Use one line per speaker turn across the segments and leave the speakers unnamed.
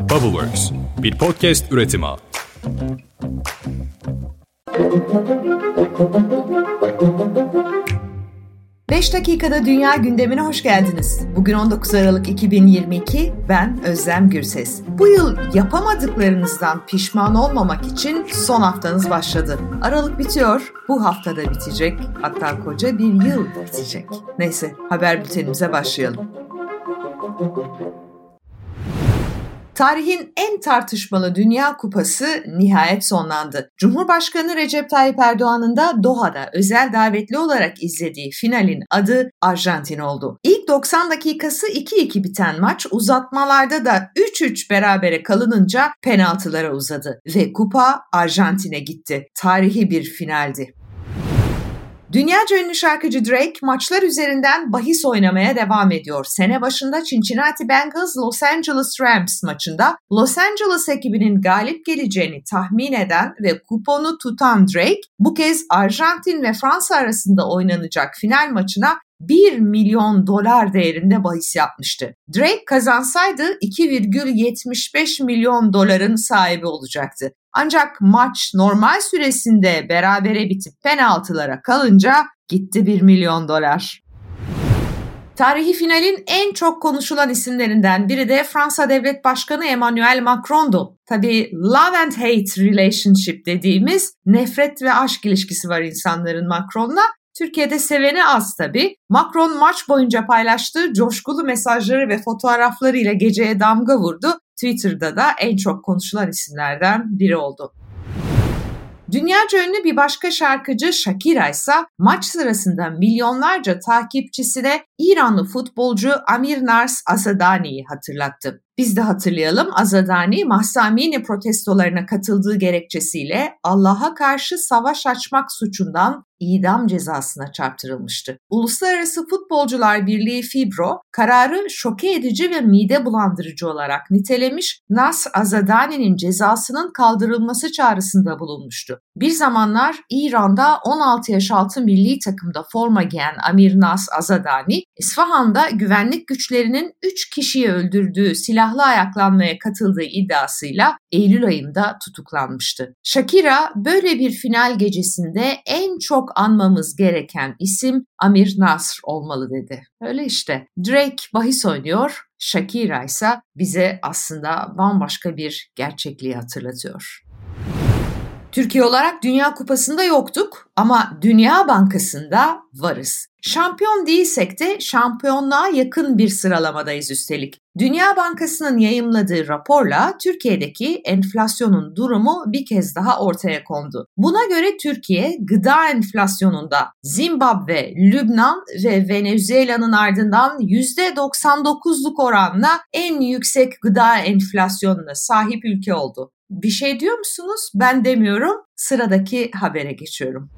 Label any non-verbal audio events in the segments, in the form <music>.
Bubbleworks, bir podcast üretimi.
Beş dakikada dünya gündemine hoş geldiniz. Bugün 19 Aralık 2022, ben Özlem Gürses. Bu yıl yapamadıklarınızdan pişman olmamak için son haftanız başladı. Aralık bitiyor, bu haftada bitecek, hatta koca bir yıl bitecek. Neyse, haber bültenimize başlayalım. Tarihin en tartışmalı Dünya Kupası nihayet sonlandı. Cumhurbaşkanı Recep Tayyip Erdoğan'ın da Doha'da özel davetli olarak izlediği finalin adı Arjantin oldu. İlk 90 dakikası 2-2 biten maç uzatmalarda da 3-3 berabere kalınınca penaltılara uzadı ve kupa Arjantin'e gitti. Tarihi bir finaldi. Dünyaca ünlü şarkıcı Drake maçlar üzerinden bahis oynamaya devam ediyor. Sene başında Cincinnati Bengals Los Angeles Rams maçında Los Angeles ekibinin galip geleceğini tahmin eden ve kuponu tutan Drake bu kez Arjantin ve Fransa arasında oynanacak final maçına 1 milyon dolar değerinde bahis yapmıştı. Drake kazansaydı 2,75 milyon doların sahibi olacaktı. Ancak maç normal süresinde berabere bitip penaltılara kalınca gitti 1 milyon dolar. Tarihi finalin en çok konuşulan isimlerinden biri de Fransa Devlet Başkanı Emmanuel Macron'du. Tabii love and hate relationship dediğimiz nefret ve aşk ilişkisi var insanların Macron'la. Türkiye'de seveni az tabii. Macron maç boyunca paylaştığı coşkulu mesajları ve fotoğraflarıyla geceye damga vurdu. Twitter'da da en çok konuşulan isimlerden biri oldu. Dünyaca ünlü bir başka şarkıcı Shakira ise maç sırasında milyonlarca takipçisine İranlı futbolcu Amir Nars Asadani'yi hatırlattı. Biz de hatırlayalım Azadani Mahsamini protestolarına katıldığı gerekçesiyle Allah'a karşı savaş açmak suçundan idam cezasına çarptırılmıştı. Uluslararası Futbolcular Birliği Fibro kararı şoke edici ve mide bulandırıcı olarak nitelemiş Nas Azadani'nin cezasının kaldırılması çağrısında bulunmuştu. Bir zamanlar İran'da 16 yaş altı milli takımda forma giyen Amir Nas Azadani, İsfahan'da güvenlik güçlerinin 3 kişiyi öldürdüğü silahlı ayaklanmaya katıldığı iddiasıyla Eylül ayında tutuklanmıştı. Shakira böyle bir final gecesinde en çok anmamız gereken isim Amir Nasr olmalı dedi. Öyle işte. Drake bahis oynuyor, Shakira ise bize aslında bambaşka bir gerçekliği hatırlatıyor. Türkiye olarak Dünya Kupası'nda yoktuk ama Dünya Bankası'nda varız. Şampiyon değilsek de şampiyonluğa yakın bir sıralamadayız üstelik. Dünya Bankası'nın yayımladığı raporla Türkiye'deki enflasyonun durumu bir kez daha ortaya kondu. Buna göre Türkiye gıda enflasyonunda Zimbabwe, Lübnan ve Venezuela'nın ardından %99'luk oranla en yüksek gıda enflasyonuna sahip ülke oldu. Bir şey diyor musunuz? Ben demiyorum. Sıradaki habere geçiyorum.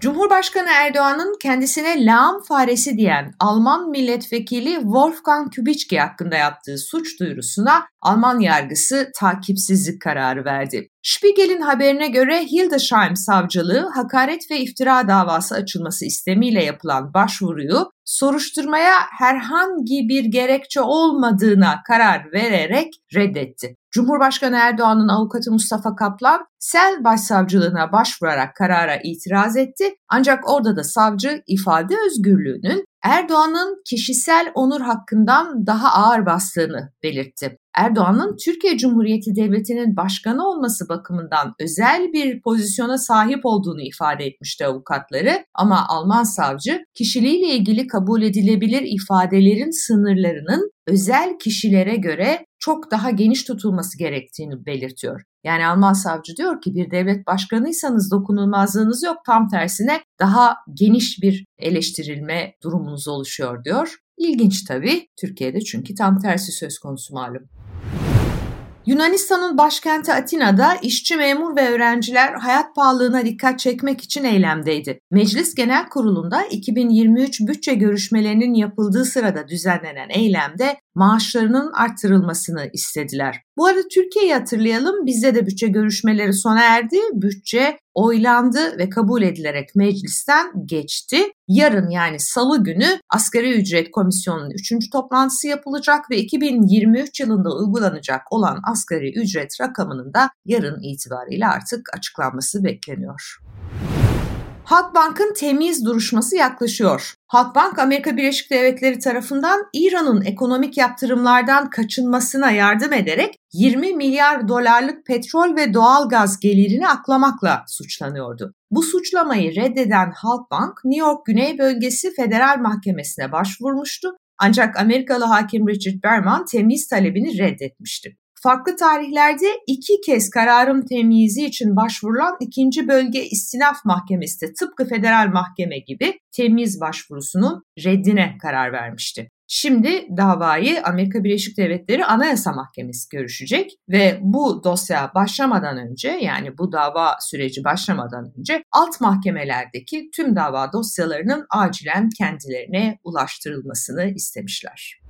Cumhurbaşkanı Erdoğan'ın kendisine lağım faresi diyen Alman milletvekili Wolfgang Kubicki hakkında yaptığı suç duyurusuna Alman yargısı takipsizlik kararı verdi. Spiegel'in haberine göre Hildesheim savcılığı hakaret ve iftira davası açılması istemiyle yapılan başvuruyu soruşturmaya herhangi bir gerekçe olmadığına karar vererek reddetti. Cumhurbaşkanı Erdoğan'ın avukatı Mustafa Kaplan, Sel Başsavcılığına başvurarak karara itiraz etti. Ancak orada da savcı ifade özgürlüğünün Erdoğan'ın kişisel onur hakkından daha ağır bastığını belirtti. Erdoğan'ın Türkiye Cumhuriyeti Devleti'nin başkanı olması bakımından özel bir pozisyona sahip olduğunu ifade etmişti avukatları ama Alman savcı kişiliğiyle ilgili kabul edilebilir ifadelerin sınırlarının özel kişilere göre çok daha geniş tutulması gerektiğini belirtiyor. Yani Alman savcı diyor ki bir devlet başkanıysanız dokunulmazlığınız yok tam tersine daha geniş bir eleştirilme durumunuz oluşuyor diyor. İlginç tabii Türkiye'de çünkü tam tersi söz konusu malum. Yunanistan'ın başkenti Atina'da işçi memur ve öğrenciler hayat pahalılığına dikkat çekmek için eylemdeydi. Meclis Genel Kurulu'nda 2023 bütçe görüşmelerinin yapıldığı sırada düzenlenen eylemde maaşlarının artırılmasını istediler. Bu arada Türkiye'yi hatırlayalım. Bizde de bütçe görüşmeleri sona erdi. Bütçe oylandı ve kabul edilerek meclisten geçti. Yarın yani salı günü asgari ücret komisyonunun 3. toplantısı yapılacak ve 2023 yılında uygulanacak olan asgari ücret rakamının da yarın itibariyle artık açıklanması bekleniyor. Halkbank'ın temiz duruşması yaklaşıyor. Halkbank, Amerika Birleşik Devletleri tarafından İran'ın ekonomik yaptırımlardan kaçınmasına yardım ederek 20 milyar dolarlık petrol ve doğal gaz gelirini aklamakla suçlanıyordu. Bu suçlamayı reddeden Halkbank, New York Güney Bölgesi Federal Mahkemesi'ne başvurmuştu ancak Amerikalı hakim Richard Berman temiz talebini reddetmişti. Farklı tarihlerde iki kez kararım temyizi için başvurulan ikinci bölge istinaf mahkemesi de tıpkı federal mahkeme gibi temyiz başvurusunun reddine karar vermişti. Şimdi davayı Amerika Birleşik Devletleri Anayasa Mahkemesi görüşecek ve bu dosya başlamadan önce yani bu dava süreci başlamadan önce alt mahkemelerdeki tüm dava dosyalarının acilen kendilerine ulaştırılmasını istemişler.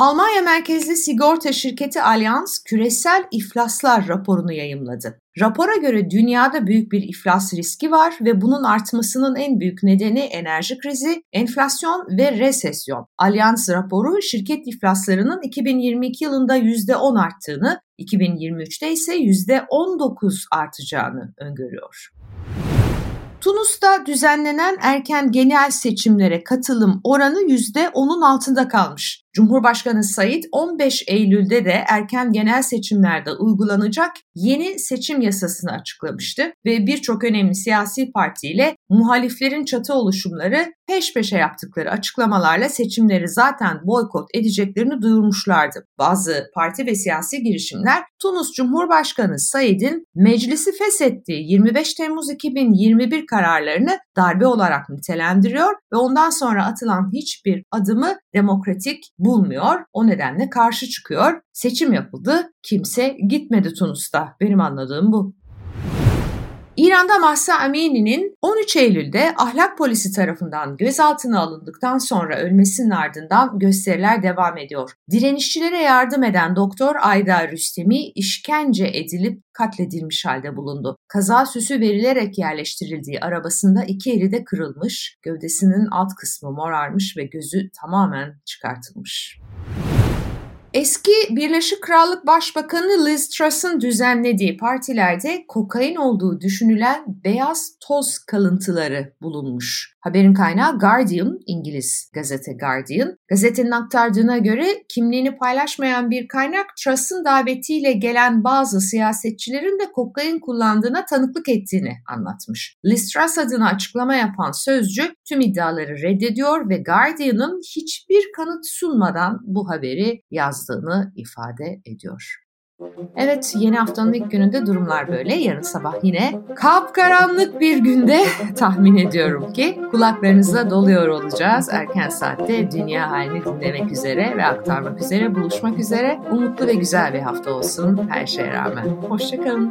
Almanya merkezli sigorta şirketi Allianz küresel iflaslar raporunu yayımladı. Rapora göre dünyada büyük bir iflas riski var ve bunun artmasının en büyük nedeni enerji krizi, enflasyon ve resesyon. Allianz raporu şirket iflaslarının 2022 yılında %10 arttığını, 2023'te ise %19 artacağını öngörüyor. Tunus'ta düzenlenen erken genel seçimlere katılım oranı %10'un altında kalmış. Cumhurbaşkanı Said 15 Eylül'de de erken genel seçimlerde uygulanacak yeni seçim yasasını açıklamıştı ve birçok önemli siyasi partiyle muhaliflerin çatı oluşumları peş peşe yaptıkları açıklamalarla seçimleri zaten boykot edeceklerini duyurmuşlardı. Bazı parti ve siyasi girişimler Tunus Cumhurbaşkanı Said'in meclisi feshettiği 25 Temmuz 2021 kararlarını darbe olarak nitelendiriyor ve ondan sonra atılan hiçbir adımı demokratik bulmuyor. O nedenle karşı çıkıyor. Seçim yapıldı. Kimse gitmedi Tunus'ta. Benim anladığım bu. İran'da Mahsa Amini'nin 13 Eylül'de ahlak polisi tarafından gözaltına alındıktan sonra ölmesinin ardından gösteriler devam ediyor. Direnişçilere yardım eden doktor Ayda Rüstemi işkence edilip katledilmiş halde bulundu. Kaza süsü verilerek yerleştirildiği arabasında iki eli de kırılmış, gövdesinin alt kısmı morarmış ve gözü tamamen çıkartılmış. Eski Birleşik Krallık Başbakanı Liz Truss'ın düzenlediği partilerde kokain olduğu düşünülen beyaz toz kalıntıları bulunmuş. Haberin kaynağı Guardian, İngiliz gazete Guardian. Gazetenin aktardığına göre kimliğini paylaşmayan bir kaynak Truss'ın davetiyle gelen bazı siyasetçilerin de kokain kullandığına tanıklık ettiğini anlatmış. Liz Truss adına açıklama yapan sözcü tüm iddiaları reddediyor ve Guardian'ın hiçbir kanıt sunmadan bu haberi yazdığını ifade ediyor. Evet yeni haftanın ilk gününde durumlar böyle. Yarın sabah yine kapkaranlık bir günde <laughs> tahmin ediyorum ki kulaklarınızda doluyor olacağız. Erken saatte dünya halini dinlemek üzere ve aktarmak üzere buluşmak üzere. Umutlu ve güzel bir hafta olsun her şeye rağmen. Hoşçakalın.